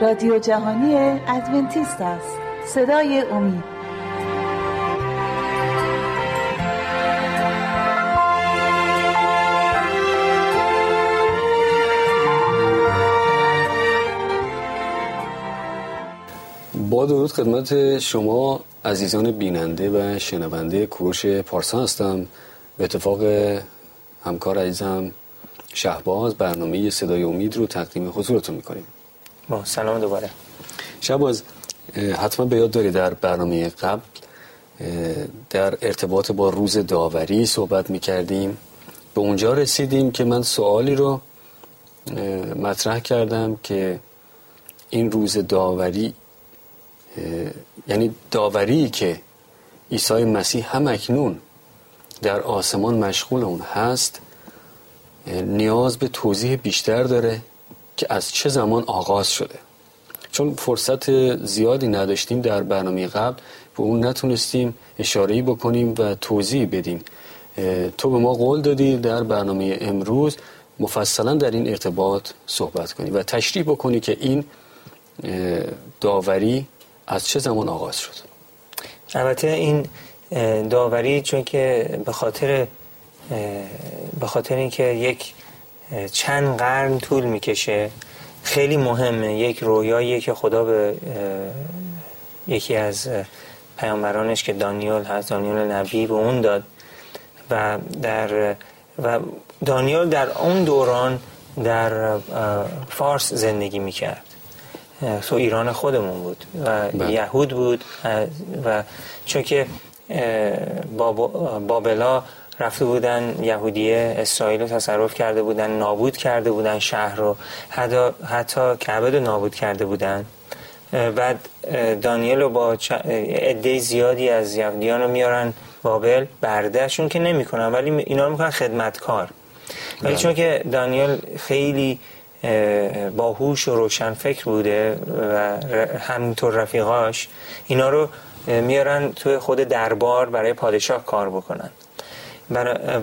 رادیو جهانی ادونتیست است. صدای امید. با درود خدمت شما عزیزان بیننده و شنونده کوروش پارسا هستم. به اتفاق همکار عزیزم شهباز برنامه صدای امید رو تقدیم حضورتون می‌کنیم. با سلام دوباره. شهباز حتما به یاد داری در برنامه قبل در ارتباط با روز داوری صحبت می‌کردیم. به اونجا رسیدیم که من سوالی رو مطرح کردم که این روز داوری یعنی داوری که عیسی مسیح هم اکنون در آسمان مشغول اون هست نیاز به توضیح بیشتر داره. که از چه زمان آغاز شده. چون فرصت زیادی نداشتیم در برنامه قبل به اون نتونستیم اشارهی بکنیم و توضیح بدیم. تو به ما قول دادی در برنامه امروز مفصلا در این ارتباط صحبت کنی و تشریح بکنی که این داوری از چه زمان آغاز شد. البته این داوری چون که به خاطر به خاطر اینکه یک چند قرن طول می‌کشه. خیلی مهمه. یک رویایی که خدا به یکی از پیامبرانش که دانیال هست دانیال نبی به اون داد و در و دانیال در اون دوران در فارس زندگی می‌کرد. تو ایران خودمون بود و بله. یهود بود و چون که بابلا رفته بودن یهودیه اسرائیل رو تصرف کرده بودن نابود کرده بودن شهر رو. حتی, حتی کعبه رو نابود کرده بودن. بعد دانیل رو با عده زیادی از یهودیان رو میارن بابل. بردهشون که نمی‌کنن ولی اینا رو می‌کنن خدمتکار. ولی بله. چون که دانیل خیلی باهوش و روشن فکر بوده و همینطور رفیقاش اینا رو میارن توی خود دربار برای پادشاه کار بکنن.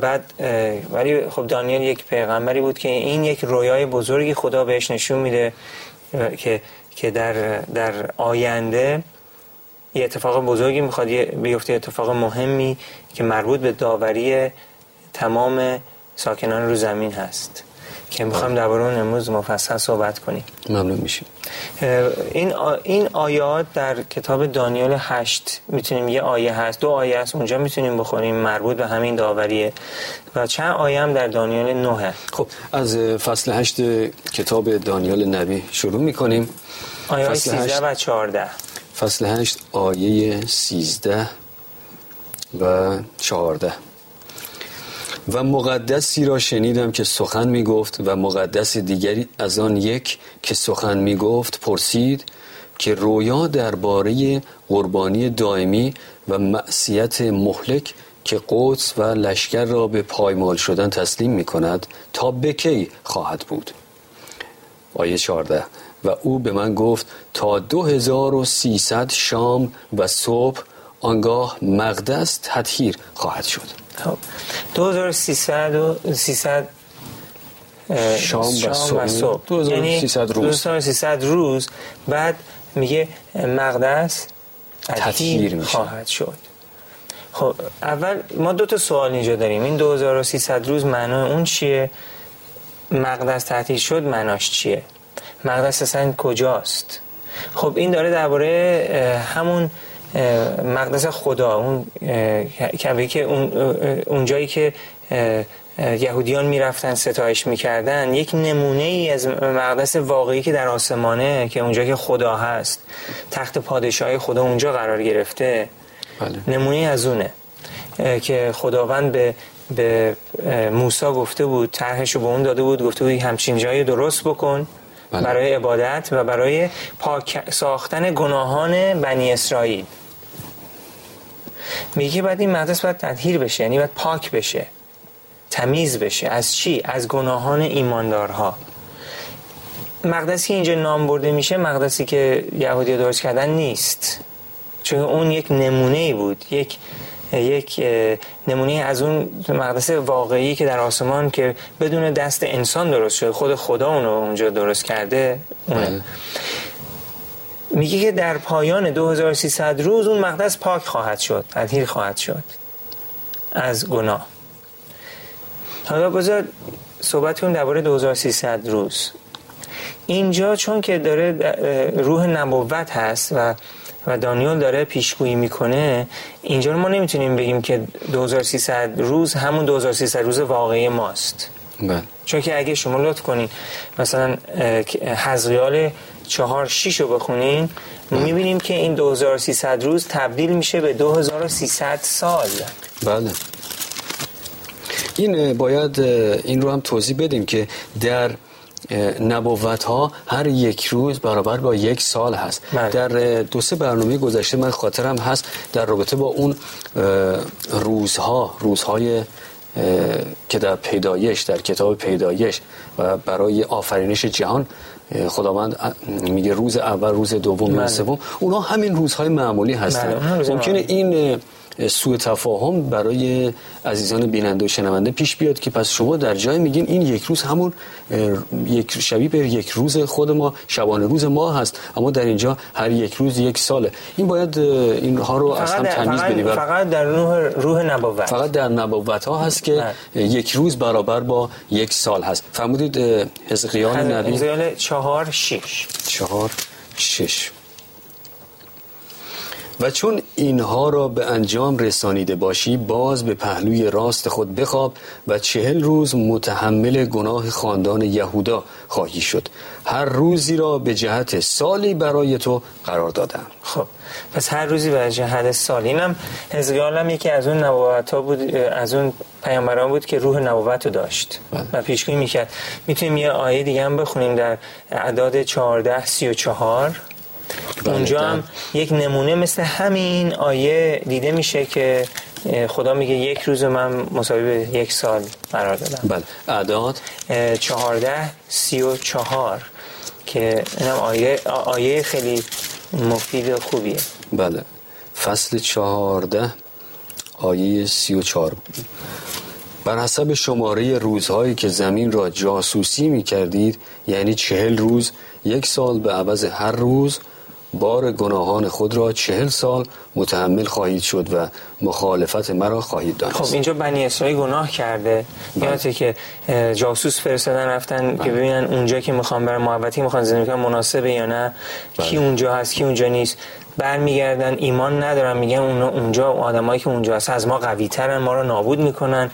بعد ولی خب دانیل یک پیغمبری بود که این یک رویای بزرگی خدا بهش نشون میده که که در در آینده یه اتفاق بزرگی می‌خواد بیفته اتفاق مهمی که مربوط به داوری تمام ساکنان رو زمین هست. که می‌خوایم درباره اون امروز مفصل صحبت کنیم. ممنون میشیم. این این آیات در کتاب دانیال 8 می‌تونیم یه آیه هست دو آیه هست اونجا می‌تونیم بخونیم مربوط به همین داوریه. و چند آیه هم در دانیال 9 خب از فصل 8 کتاب دانیال نبی شروع می‌کنیم. آیه 13 و 14 فصل 8 آیه 13 و 14 و مقدسی را شنیدم که سخن می گفت و مقدس دیگری از آن یک که سخن می گفت پرسید که رویا درباره قربانی دائمی و معصیت مهلک که قدس و لشکر را به پایمال شدن تسلیم می کند تا بکی خواهد بود. آیه 14 و او به من گفت تا دو هزار و سیصد شام و صبح آنگاه مقدس تطهیر خواهد شد. خب. 2300 و 300 شام, و صبح, 2300 روز. 2300 روز. بعد میگه مقدس تطهیر خواهد شد. خب اول ما دو تا سوال اینجا داریم. این 2300 روز معنای اون چیه؟ مقدس تحتیل شد معناش چیه؟ مقدس اصلا کجاست؟ خب این داره درباره همون مقدس خدا اون که اون اونجایی که یهودیان می‌رفتن ستایش می‌کردن یک نمونه ای از مقدس واقعی که در آسمانه که اونجا که خدا هست تخت پادشاهی خدا اونجا قرار گرفته بله. نمونه از اونه که خداوند به به موسی گفته بود طرحش رو به اون داده بود گفته بود همچین جایی درست بکن بله. برای عبادت و برای پاک ساختن گناهان بنی اسرائیل میگه بعد این مقدس باید تطهیر بشه یعنی باید پاک بشه تمیز بشه. از چی؟ از گناهان ایماندارها. مقدسی که اینجا نام برده میشه مقدسی که یهودی درست کردن نیست. چون اون یک نمونه بود یک یک نمونه از اون مقدس واقعی که در آسمان که بدون دست انسان درست شده خود خدا اونو اونجا درست کرده اونه. میگه که در پایان 2300 روز اون مقدس پاک خواهد شد تطهیر خواهد شد از گناه. حالا بذار صحبت کنیم درباره 2300 روز. اینجا چون که داره روح نبوت هست و و دانیال داره پیشگویی می‌کنه اینجا رو ما نمی‌تونیم بگیم که 2300 روز همون 2300 روز واقعی ماست. بله. چون که اگه شما لطف کنین مثلا حزقیال چهار شیش رو بخونین می‌بینیم که این 2300 روز تبدیل میشه به 2300 سال. بله. این باید این رو هم توضیح بدیم که در نبوت ها هر یک روز برابر با یک سال هست. بله. در دو سه برنامه گذشته من خاطرم هست در رابطه با اون روزها روزهای که در پیدایش در کتاب پیدایش و برای آفرینش جهان خداوند میگه روز اول روز دوم بله. روز سوم اونا همین روزهای معمولی بله، هستن روزهای ممکنه این سوء تفاهم برای عزیزان بیننده و شنونده پیش بیاد که پس شما در جای میگین این یک روز همون یک شبیه به یک روز خود ما شبانه روز ما هست اما در اینجا هر یک روز یک ساله. این باید اینها رو از هم فقط, تمیز بدیم فقط, در روح, روح نبوت. فقط در نبوت ها هست که یک روز برابر با یک سال هست. فرمودید حزقیال نبی حزقیال چهار شیش چهار شش. و چون اینها را به انجام رسانیده باشی باز به پهلوی راست خود بخواب و چهل روز متحمل گناه خاندان یهودا خواهی شد. هر روزی را به جهت سالی برای تو قرار دادم. خب پس هر روزی به جهت سال. اینم حزقیال هم یکی از اون نبوت ها بود از اون پیامبران بود که روح نبوت رو داشت بله. و پیشگویی می‌کرد. می‌تونیم یه آیه دیگه هم بخونیم در اعداد 14 34 بله، اونجا در- هم یک نمونه مثل همین آیه دیده میشه که خدا میگه یک روز من مساوی به یک سال قرار دادم. بله. اعداد؟ چهارده سی و چهار که اینم آیه, آیه خیلی مفید و خوبیه. بله. فصل چهارده آیه سی و چهار. بر حسب شماره روزهایی که زمین را جاسوسی می کردید یعنی چهل روز یک سال به عوض هر روز بار گناهان خود را چهل سال متحمل خواهید شد و مخالفت مرا خواهید خب دانست اینجا بنی اسرائیل گناه کرده. بله. یادته که جاسوس فرستادن رفتن که ببینن اونجا که می‌خوان برای محبتی می‌خوان زندگی کنن مناسبه یا نه بله. کی اونجا هست کی اونجا نیست. برمیگردن ایمان ندارن میگن اونا اونجا آدمایی که اونجا هست از ما قوی ترن ما رو نابود می‌کنن.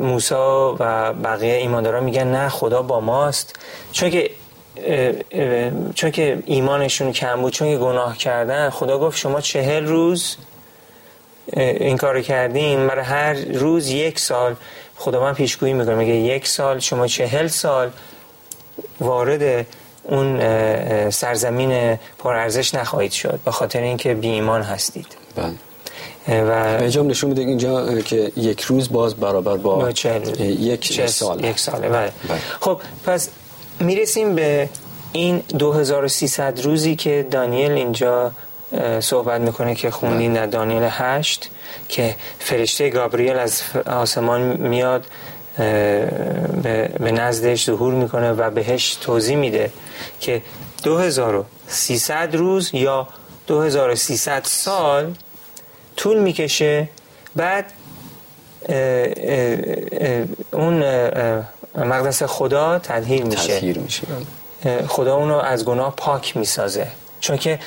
موسا و بقیه ایمانداران میگن نه خدا با ماست. چون که چون که ایمانشون کم بود چون که گناه کردن خدا گفت شما چهل روز این کارو کردیم برای هر روز یک سال خدا من پیشگویی می‌کنه میگه یک سال شما چهل سال وارد اون سرزمین پرارزش نخواهید شد به خاطر اینکه بی ایمان هستید بله و انجام نشون میده اینجا که یک روز باز برابر با یک چهل- سال یک ساله بله. بله. خب پس می‌رسیم به این 2300 روزی که دانیل اینجا صحبت می‌کنه که خوندین. در دانیل 8 که فرشته گابریل از آسمان میاد به نزدش ظهور می‌کنه و بهش توضیح میده که 2300 روز یا 2300 سال طول می‌کشه بعد اون مقدس خدا تدهیر میشه. میشه. اه، خدا اونو از گناه پاک می‌سازه. چون که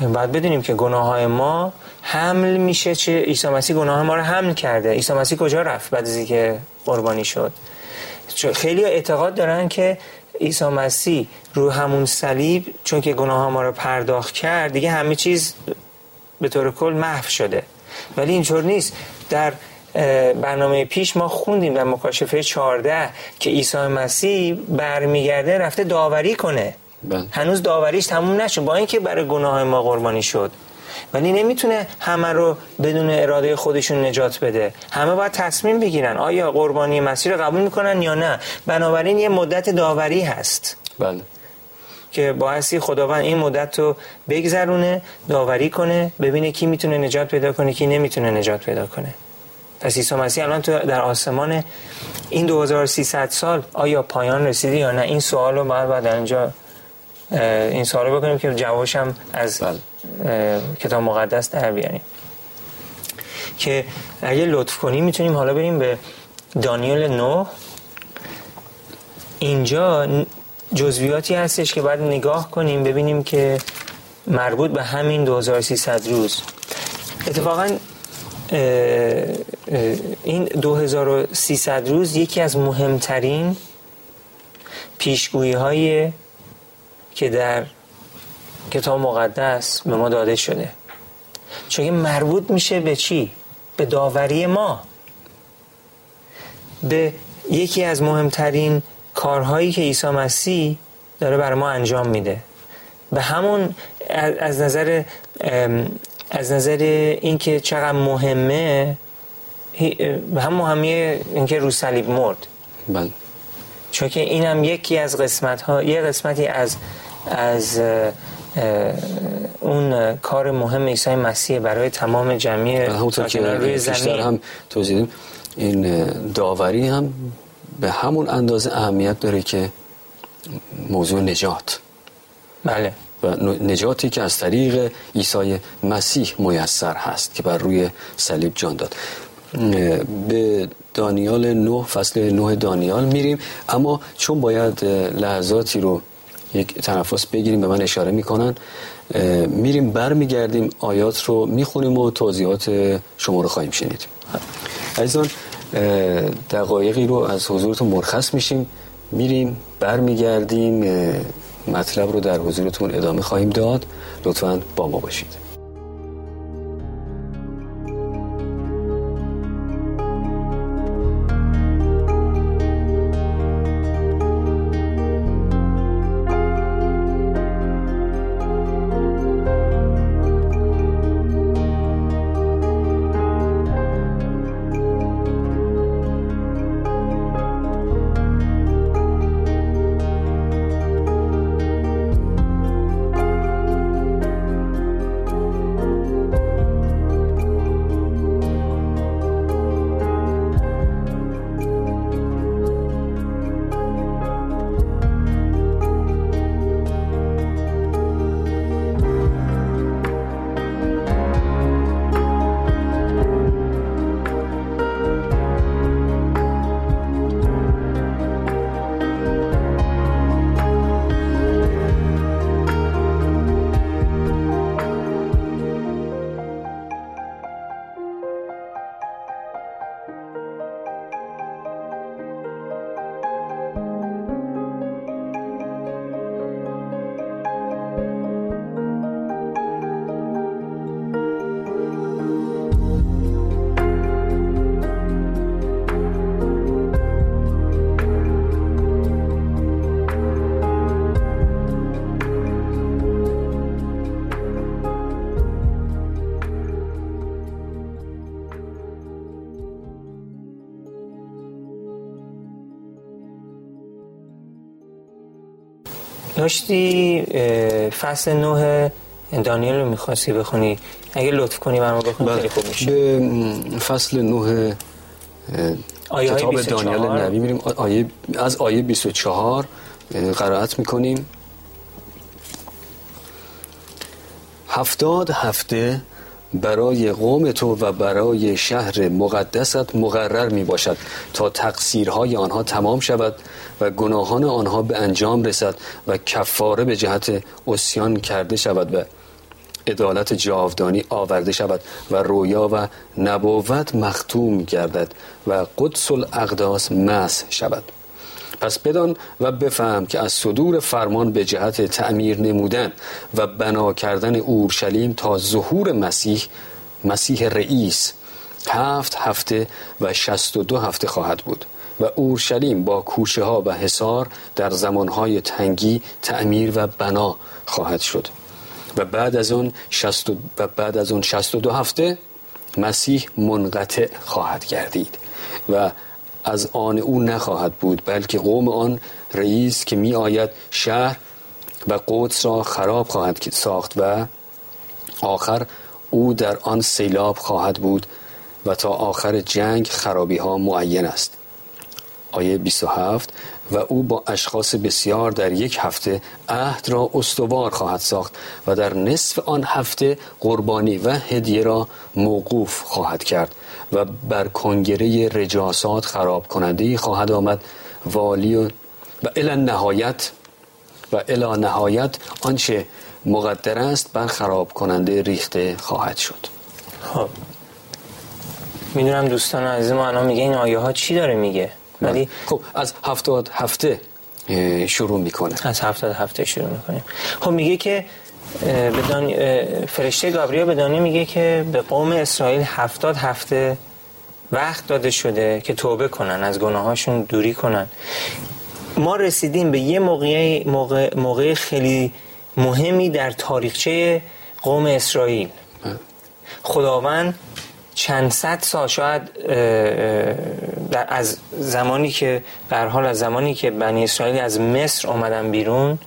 باید بدونیم که گناه های ما حمل میشه چه عیسی مسیح گناه ما رو حمل کرده. عیسی مسیح کجا رفت بعد از اینکه قربانی شد؟ خیلی اعتقاد دارن که عیسی مسیح رو همون صلیب چون که گناه ما رو پرداخت کرد دیگه همه چیز به طور کل محو شده. ولی اینطور نیست. در برنامه پیش ما خوندیم در مکاشفه 14 که عیسی مسیح برمیگرده رفته داوری کنه. بله. هنوز داوریش تموم نشد. با اینکه برای گناه ما قربانی شد. ولی نمی‌تونه همه رو بدون اراده خودشون نجات بده. همه باید تصمیم بگیرن. آیا قربانی مسیح رو قبول می‌کنن یا نه؟ بنابراین یه مدت داوری هست. بله. که باعثی خداوند این مدت رو بگذرونه داوری کنه ببینه کی می‌تونه نجات پیدا کنه کی نمی‌تونه نجات پیدا کنه. پس عیسی مسیح الان تو در آسمان این 2300 سال آیا پایان رسیده یا نه؟ این سوال رو باید بعد اینجا این سوال رو بکنیم که جوابش هم از بله. کتاب مقدس در بیاریم. که اگه لطف کنیم می‌تونیم حالا بریم به دانیل 9 اینجا جزویاتی هستش که باید نگاه کنیم ببینیم که مربوط به همین 2300 روز. اتفاقا این 2300 روز یکی از مهمترین پیشگویی های که در کتاب مقدس به ما داده شده. چون مربوط میشه به چی؟ به داوری ما. به یکی از مهمترین کارهایی که عیسی مسیح داره برای ما انجام میده. به همون از نظر از نظر اینکه چقدر مهمه به هم مهمی اینکه رو صلیب مرد. بله. چون که این هم یکی از قسمت ها یه قسمتی از از اون کار مهم عیسی مسیح برای تمام جمعی همونطور که روی زمین. هم توضیح این داوری هم به همون اندازه اهمیت داره که موضوع نجات. بله. و نجاتی که از طریق عیسی مسیح میسر هست که بر روی صلیب جان داد. به دانیال 9 فصل 9 دانیال میریم. اما چون باید لحظاتی رو یک تنفس بگیریم به من اشاره می‌کنن میریم برمیگردیم آیات رو می‌خونیم و توضیحات شما رو خواهیم شنید. عزیزان دقایقی رو از حضورتون مرخص میشیم. میریم برمیگردیم مطلب رو در حضورتون ادامه خواهیم داد. لطفا با ما باشید. داشتی فصل نه دانیل رو می‌خواستی بخونی. اگه لطف کنی برام بخونی بله. خوب میشه. به فصل نه کتاب دانیل نبی میریم. آیه از آیه 24 قرائت می‌کنیم. هفتاد هفته برای قوم تو و برای شهر مقدست مقرر می باشد تا تقصیرهای آنها تمام شود و گناهان آنها به انجام رسد و کفاره به جهت اسیان کرده شود و عدالت جاودانی آورده شود و رویا و نبوت مختوم گردد و قدس الاقداس مس شود. پس بدان و بفهم که از صدور فرمان به جهت تعمیر نمودن و بنا کردن اورشلیم تا ظهور مسیح مسیح رئیس هفت هفته و شست و دو هفته خواهد بود و اورشلیم با کوشه ها و حصار در زمانهای تنگی تعمیر و بنا خواهد شد. و بعد از اون شست و, و بعد از اون شست و دو هفته مسیح منقطع خواهد گردید و از آن او نخواهد بود بلکه قوم آن رئیس که می آید شهر و قدس را خراب خواهد ساخت و آخر او در آن سیلاب خواهد بود و تا آخر جنگ خرابی ها معین است. آیه 27 و او با اشخاص بسیار در یک هفته عهد را استوار خواهد ساخت و در نصف آن هفته قربانی و هدیه را موقوف خواهد کرد و بر کنگره رجاسات خراب کننده خواهد آمد. والی و, و الی نهایت و الی نهایت آنچه مقدر است بر خراب کننده ریخته خواهد شد. خب. می‌دونم دوستان عزیز ما الان میگه این آیه ها چی داره میگه؟ ولی خب از هفتاد هفته شروع می‌کنه. از هفتاد هفته شروع می‌کنه. خب میگه که به فرشته گابریل به میگه که به قوم اسرائیل هفتاد هفته وقت داده شده که توبه کنن از گناهاشون دوری کنن. ما رسیدیم به یه موقع, موقع, موقع خیلی مهمی در تاریخچه قوم اسرائیل. خداوند چند صد سال شاید از زمانی که در حال از زمانی که بنی اسرائیل از مصر اومدن بیرون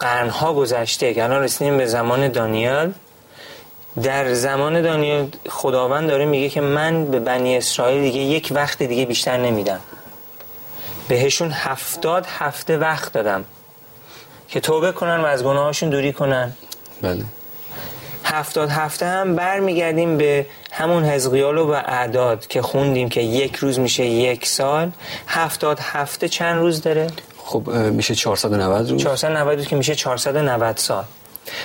قرنها گذشته که الان رسیدیم به زمان دانیال. در زمان دانیال خداوند داره میگه که من به بنی اسرائیل دیگه یک وقت دیگه بیشتر نمیدم. بهشون هفتاد هفته وقت دادم که توبه کنن و از گناهاشون دوری کنن. بله. هفتاد هفته هم برمیگردیم به همون حزقیال و اعداد که خوندیم که یک روز میشه یک سال. هفتاد هفته چند روز داره؟ خب میشه 490 روز. 490 روز که میشه 490 سال.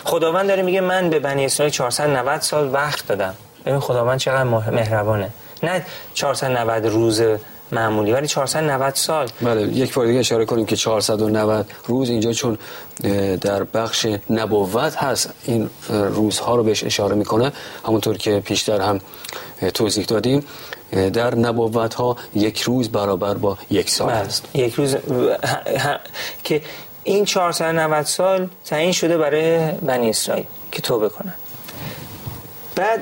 خداوند داره میگه من به بنی اسرائیل 490 سال وقت دادم. ببین خداوند چقدر مهربانه. نه 490 روز معمولی ولی 490 سال. بله یک بار دیگه اشاره کنیم که 490 روز اینجا چون در بخش نبوت هست این روزها رو بهش اشاره می‌کنه. همونطور که پیشتر هم توضیح دادیم در نبوت ها یک روز برابر با یک سال بله. است. یک روز که این 490 سال تعیین شده برای بنی اسرائیل که توبه کنن. بعد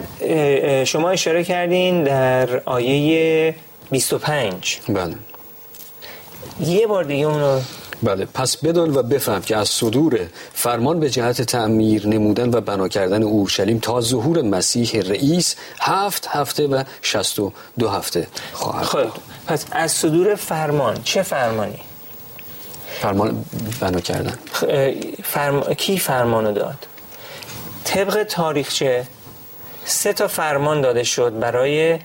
شما اشاره کردین در آیه 25 بله. یه بار دیگه اونو بله. پس بدان و بفهم که از صدور فرمان به جهت تعمیر نمودن و بنا کردن اورشلیم تا ظهور مسیح رئیس هفت هفته و شست و دو هفته خواهد خب پس از صدور فرمان چه فرمانی؟ فرمان بنا کردن. فرم... کی فرمانو داد؟ طبق تاریخچه سه تا فرمان داده شد برای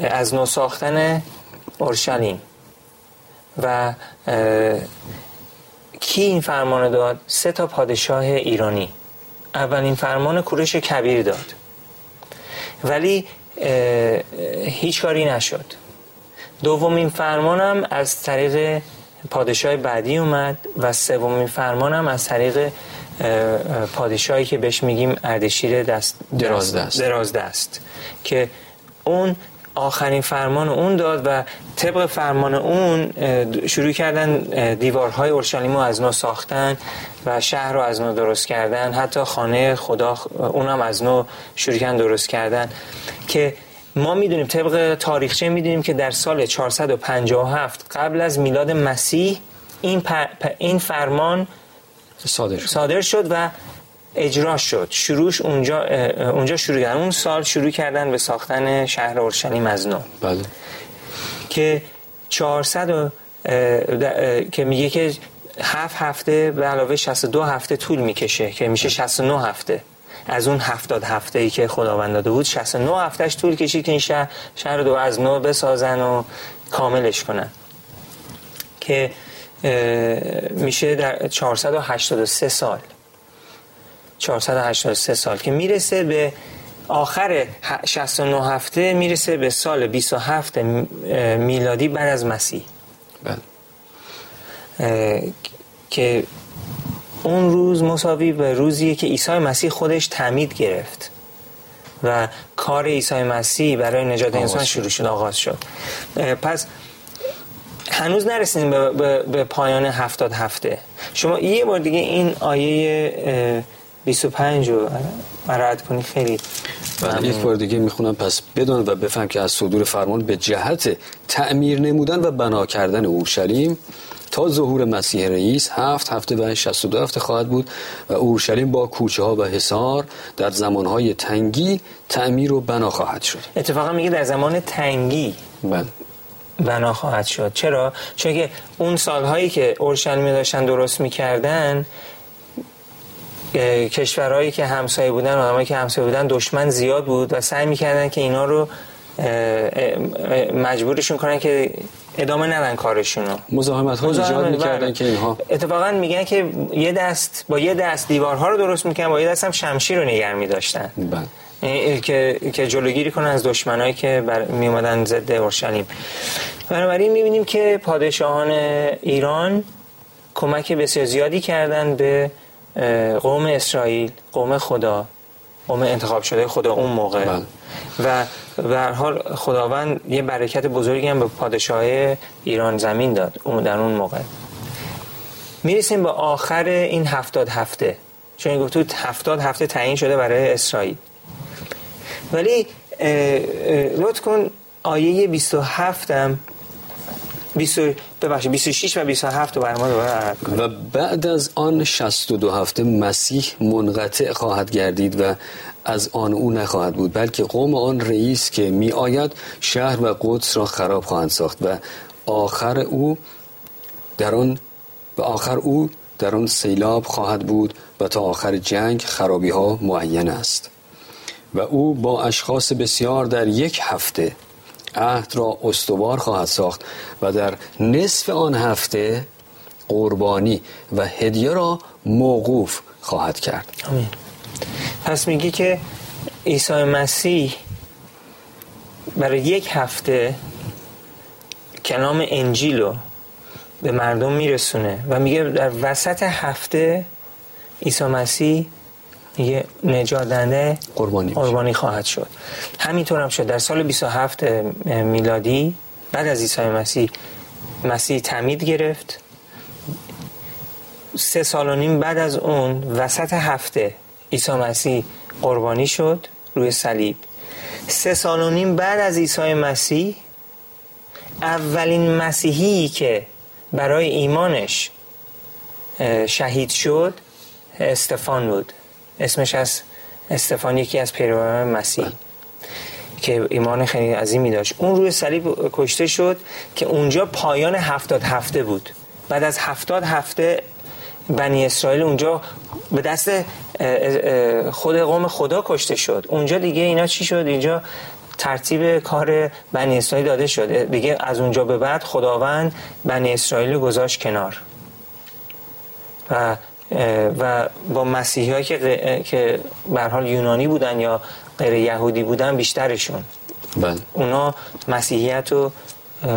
از نو ساختن اورشلیم. و کی این فرمان داد؟ سه تا پادشاه ایرانی. اولین فرمان کورش کبیر داد. ولی هیچ کاری نشد. دومین فرمانم از طریق پادشاه بعدی اومد و سومین فرمانم از طریق پادشاهی که بهش میگیم اردشیر دست دراز دست. دراز دست که اون آخرین فرمان اون داد و طبق فرمان اون شروع کردن دیوارهای اورشلیم رو از نو ساختن و شهر رو از نو درست کردن حتی خانه خدا اونم از نو شروع کردن درست کردن که ما می‌دونیم طبق تاریخچه می‌دونیم که در سال 457 قبل از میلاد مسیح این, این فرمان صادر شد. صادر شد و اجرا شد. شروعش اونجا اونجا شروع کردن. اون سال شروع کردن به ساختن شهر اورشلیم از نو. بله. که 400 که میگه که هفت هفته به علاوه 62 هفته طول می‌کشه که میشه 69 هفته. از اون هفتاد هفته ای که خداوند داده بود 69 هفتهش طول کشید که این شهر شهر دو از نو بسازن و کاملش کنن. که میشه در 483 سال. 483 سال که می‌رسه به آخر 69 هفته می‌رسه به سال 27 میلادی بعد از مسیح. بله. که اون روز مساوی به روزیه که عیسی مسیح خودش تعمید گرفت و کار عیسی مسیح برای نجات انسان شروع شد آغاز شد. پس هنوز نرسیدیم به, به،, به پایان هفتاد هفته. شما یه بار دیگه این آیه 25 رو رد کنی خیلی بله یک بار دیگه می‌خونم. پس بدان و بفهم که از صدور فرمان به جهت تعمیر نمودن و بنا کردن اورشلیم تا ظهور مسیح رئیس هفت هفته و 62 هفته خواهد بود و اورشلیم با کوچه ها و حصار در زمانهای تنگی تعمیر و بنا خواهد شد. اتفاقا میگه در زمان تنگی بله. بنا خواهد شد. چرا؟ چون که اون سالهایی که اورشلیم داشتن درست می‌کردن کشورهایی که همسایه بودن آدمایی که همسایه بودن دشمن زیاد بود و سعی می‌کردن که اینا رو مجبورشون کنن که ادامه ندن کارشونو مزاحمت ها ایجاد می‌کردن که اینها. اتفاقا میگن که یه دست با یه دست دیوارها رو درست می‌کنن با یه دست هم شمشیر رو نگر میداشتن. بله. که که جلوگیری کنن از دشمنایی که بر می اومدن ضد اورشلیم. بنابراین می‌بینیم که پادشاهان ایران کمک بسیار زیادی کردن به قوم اسرائیل قوم خدا قوم انتخاب شده خدا اون موقع. بله. و به حال خداوند یه برکت بزرگی هم به پادشاه ایران زمین داد اون در اون موقع. می‌رسیم به آخر این هفتاد هفته. چون گفتو هفتاد هفته تعیین شده برای اسرائیل. ولی لطف کن آیه 27 هم 20 ببخشید 26 و 27 رو برای ما دوباره و بعد از آن 62 هفته مسیح منقطع خواهد گردید و از آن او نخواهد بود بلکه قوم آن رئیس که می آید شهر و قدس را خراب خواهند ساخت و آخر او در آن و آخر او در آن سیلاب خواهد بود و تا آخر جنگ خرابی ها معین است. و او با اشخاص بسیار در یک هفته عهد را استوار خواهد ساخت و در نصف آن هفته قربانی و هدیه را موقوف خواهد کرد. آمین. پس میگه که عیسی مسیح برای یک هفته کلام انجیل رو به مردم میرسونه و میگه در وسط هفته عیسی مسیح یه نجادنده قربانی, قربانی خواهد شد. همینطور هم شد. در سال 27 میلادی بعد از عیسی مسیح مسیح تمید گرفت. سه سال و نیم بعد از اون وسط هفته عیسی مسیح قربانی شد روی صلیب. سه سال و نیم بعد از عیسی مسیح اولین مسیحی که برای ایمانش شهید شد استفان بود. اسمش از استفان یکی از پیروان مسیح که ایمان خیلی عظیمی داشت. اون روی صلیب کشته شد که اونجا پایان هفتاد هفته بود. بعد از هفتاد هفته بنی اسرائیل اونجا به دست خود قوم خدا کشته شد. اونجا دیگه اینا چی شد؟ اینجا ترتیب کار بنی اسرائیل داده شده دیگه از اونجا به بعد خداوند بنی اسرائیل گذاشت کنار. و و با مسیحی که که به حال یونانی بودن یا غیر یهودی بودن بیشترشون. بله. اونا مسیحیت رو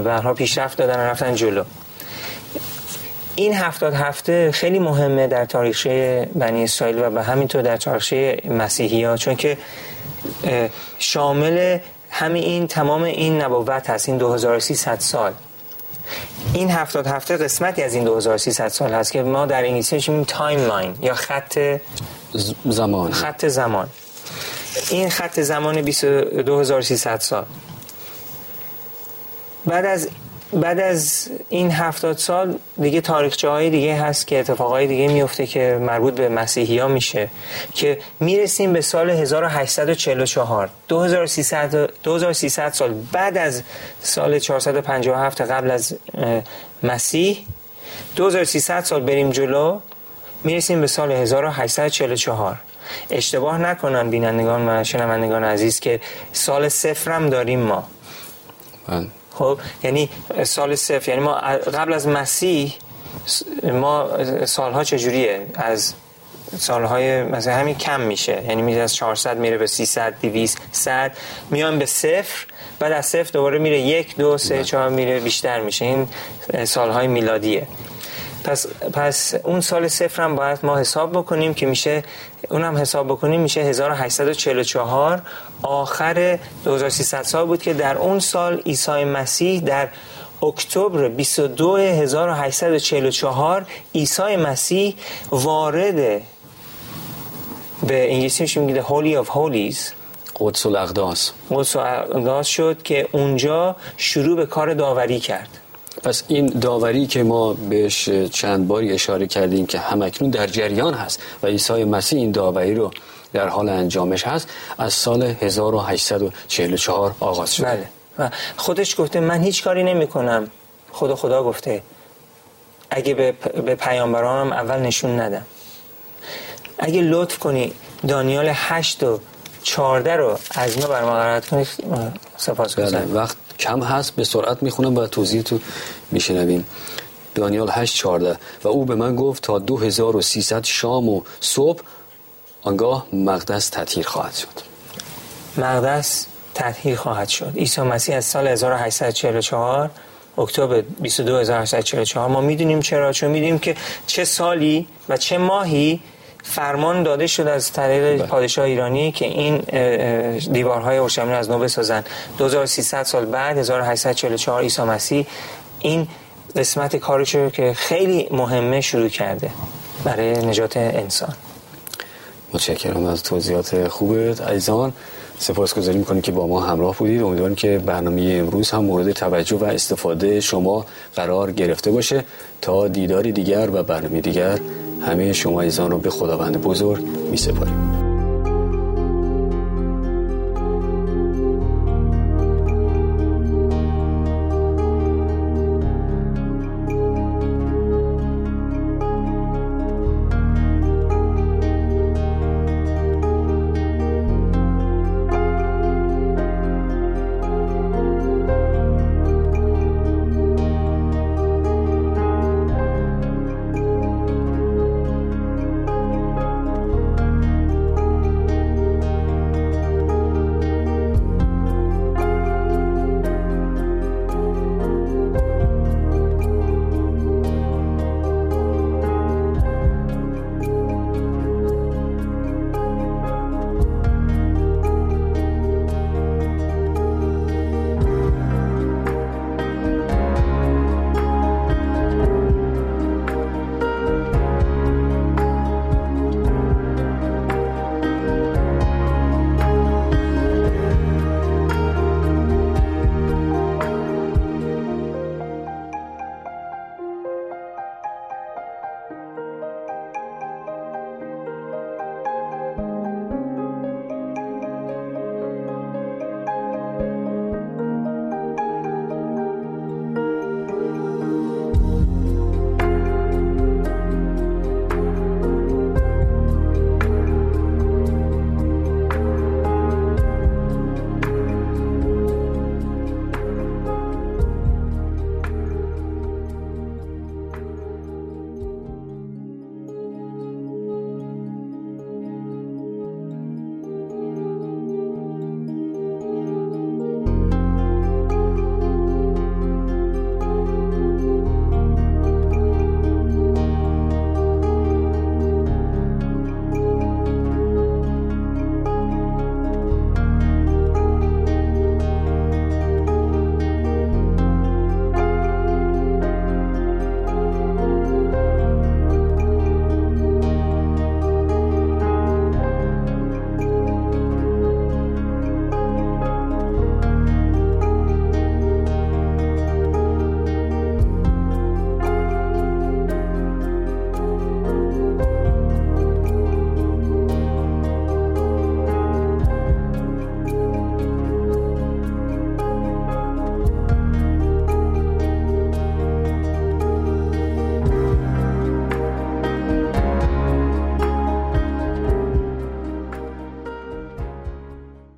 به حال پیشرفت دادن و رفتن جلو. این هفتاد هفته خیلی مهمه در تاریخ بنی اسرائیل و به همینطور در تاریخ مسیحی ها چون که شامل همین این تمام این نبوت هست این 2300 سال. این هفتاد هفته قسمتی از این 2300 سال هست که ما در انگلیسی میگیم timeline یا خط زمان. خط زمان. این خط زمان 2300 سال. بعد از بعد از این هفتاد سال دیگه تاریخچه های دیگه هست که اتفاقای دیگه میفته که مربوط به مسیحی ها میشه که می‌رسیم به سال 1844 2300, 2300 سال بعد از سال 457 قبل از مسیح. 2300 سال بریم جلو می‌رسیم به سال 1844 اشتباه نکنن بینندگان و شنوندگان عزیز که سال صفرم داریم ما. بله. خب یعنی سال صفر یعنی ما قبل از مسیح ما سالها چجوریه؟ از سالهای مثلا همین کم میشه. یعنی میره از 400 میره به 300 200 100 میان به صفر بعد از صفر دوباره میره یک دو سه چهار میره بیشتر میشه. این سالهای میلادیه. پس پس اون سال صفر هم باید ما حساب بکنیم که میشه اونم حساب بکنیم میشه 1844 آخر 2300 سال بود که در اون سال عیسی مسیح در اکتبر 22 1844 عیسی مسیح وارد به انگلیسی میگه Holy of Holies. قدس الاقداس. قدس الاقداس شد که اونجا شروع به کار داوری کرد. پس این داوری که ما بهش چند باری اشاره کردیم که همکنون در جریان هست و عیسی مسیح این داوری رو در حال انجامش هست از سال 1844 آغاز شده. بله. و خودش گفته من هیچ کاری نمی کنم خدا خدا گفته. اگه به, به پیامبرانم اول نشون ندم. اگه لطف کنی دانیال 8 و 14 رو از ما بر ما کنید سپاس بله وقت کم هست به سرعت می‌خونم و توضیح تو میشنویم. دانیال 8 14 و او به من گفت تا 2300 شام و صبح آنگاه مقدس تطهیر خواهد شد. مقدس تطهیر خواهد شد. عیسی مسیح از سال 1844 اکتبر 22 1844 ما می‌دونیم چرا؟ چون می‌دونیم که چه سالی و چه ماهی فرمان داده شد از طریق بله. پادشاه ایرانی که این دیوارهای اورشلیم از نو بسازن. 2300 سال بعد 1844 عیسی مسیح این قسمت کارش رو که خیلی مهمه شروع کرده برای نجات انسان. متشکرم از توضیحات خوبت. عزیزان سپاسگزاری می‌کنیم که با ما همراه بودید. امیدوارم که برنامه امروز هم مورد توجه و استفاده شما قرار گرفته باشه. تا دیداری دیگر و برنامه دیگر همه شما عزیزان رو به خداوند بزرگ می سپاریم